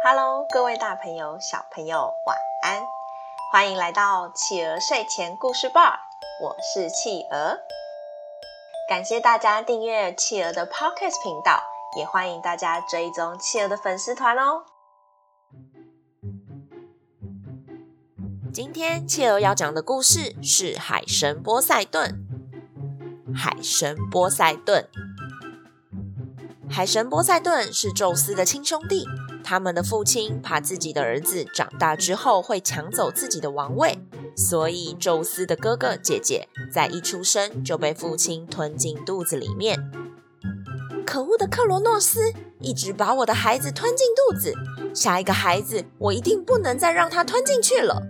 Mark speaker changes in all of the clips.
Speaker 1: Hello，各位大朋友、小朋友，晚安！欢迎来到企鹅睡前故事吧，我是企鹅。感谢大家订阅企鹅的 Podcast 频道，也欢迎大家追踪企鹅的粉丝团哦。今天企鹅要讲的故事是海神波塞顿。海神波塞顿，海神波塞顿是宙斯的亲兄弟。他们的父亲怕自己的儿子长大之后会抢走自己的王位，所以宙斯的哥哥姐姐在一出生就被父亲吞进肚子里面。可恶的克罗诺斯，一直把我的孩子吞进肚子，下一个孩子我一定不能再让他吞进去了。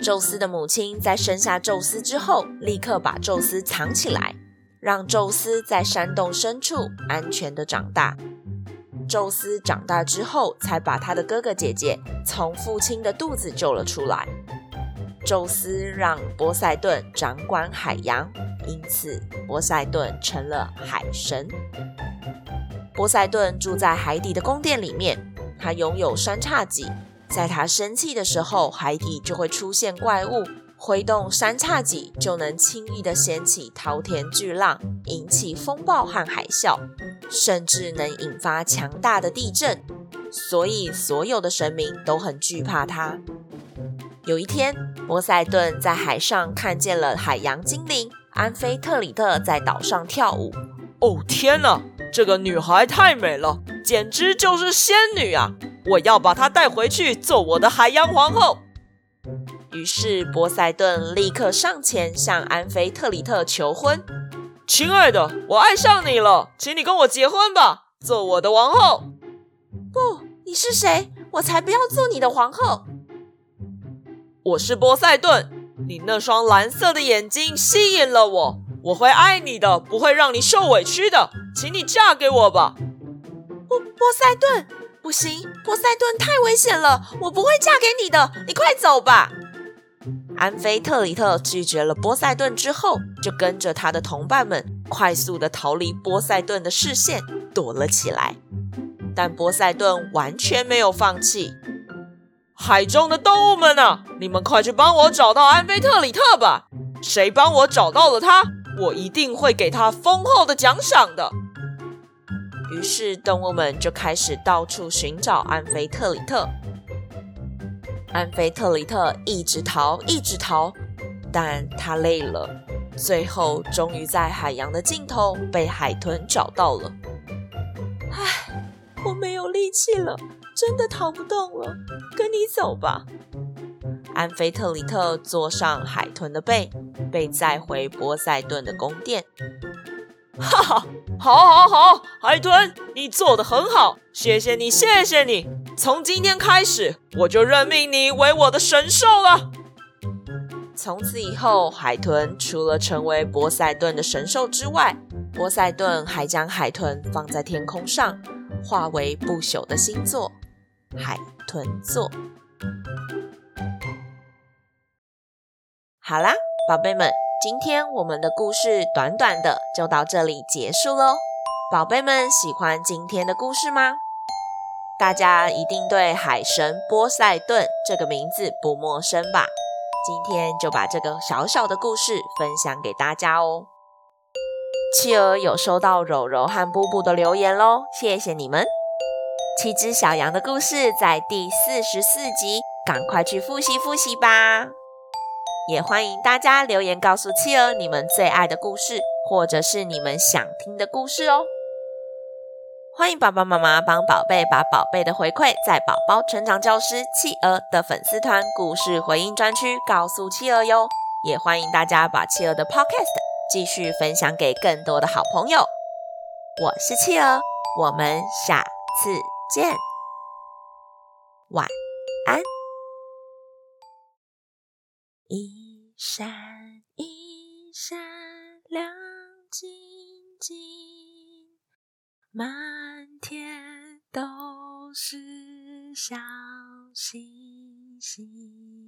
Speaker 1: 宙斯的母亲在生下宙斯之后，立刻把宙斯藏起来，让宙斯在山洞深处安全的长大。宙斯长大之后，才把他的哥哥姐姐从父亲的肚子救了出来。宙斯让波塞顿掌管海洋，因此波塞顿成了海神。波塞顿住在海底的宫殿里面，他拥有三叉戟，在他生气的时候，海底就会出现怪物。挥动三叉戟就能轻易地掀起滔天巨浪，引起风暴和海啸，甚至能引发强大的地震。所以，所有的神明都很惧怕它。有一天，波塞顿在海上看见了海洋精灵安菲特里特在岛上跳舞。
Speaker 2: 哦，天哪！这个女孩太美了，简直就是仙女啊！我要把她带回去做我的海洋皇后。
Speaker 1: 于是波塞顿立刻上前向安菲特里特求婚：“
Speaker 2: 亲爱的，我爱上你了，请你跟我结婚吧，做我的王后。”“
Speaker 3: 不，你是谁？我才不要做你的皇后。”“
Speaker 2: 我是波塞顿，你那双蓝色的眼睛吸引了我，我会爱你的，不会让你受委屈的，请你嫁给我吧。”“
Speaker 3: 波波塞顿，不行，波塞顿太危险了，我不会嫁给你的，你快走吧。”
Speaker 1: 安菲特里特拒绝了波塞顿之后，就跟着他的同伴们快速地逃离波塞顿的视线，躲了起来。但波塞顿完全没有放弃。
Speaker 2: 海中的动物们啊，你们快去帮我找到安菲特里特吧！谁帮我找到了他，我一定会给他丰厚的奖赏的。
Speaker 1: 于是动物们就开始到处寻找安菲特里特。安菲特里特一直逃，一直逃，但他累了，最后终于在海洋的尽头被海豚找到了。
Speaker 3: 唉，我没有力气了，真的逃不动了，跟你走吧。
Speaker 1: 安菲特里特坐上海豚的背，被载回波塞顿的宫殿。
Speaker 2: 哈哈，好，好，好，海豚，你做的很好，谢谢你，谢谢你。从今天开始，我就任命你为我的神兽了。
Speaker 1: 从此以后，海豚除了成为波塞顿的神兽之外，波塞顿还将海豚放在天空上，化为不朽的星座——海豚座。好啦，宝贝们，今天我们的故事短短的就到这里结束喽。宝贝们喜欢今天的故事吗？大家一定对海神波塞顿这个名字不陌生吧？今天就把这个小小的故事分享给大家哦。企鹅有收到柔柔和布布的留言喽，谢谢你们。七只小羊的故事在第四十四集，赶快去复习复习吧。也欢迎大家留言告诉企鹅你们最爱的故事，或者是你们想听的故事哦。欢迎爸爸妈妈帮宝贝把宝贝的回馈在宝宝成长教师企鹅的粉丝团故事回应专区告诉企鹅哟，也欢迎大家把企鹅的 Podcast 继续分享给更多的好朋友。我是企鹅，我们下次见，晚安。一闪一闪亮晶晶。满是小星星。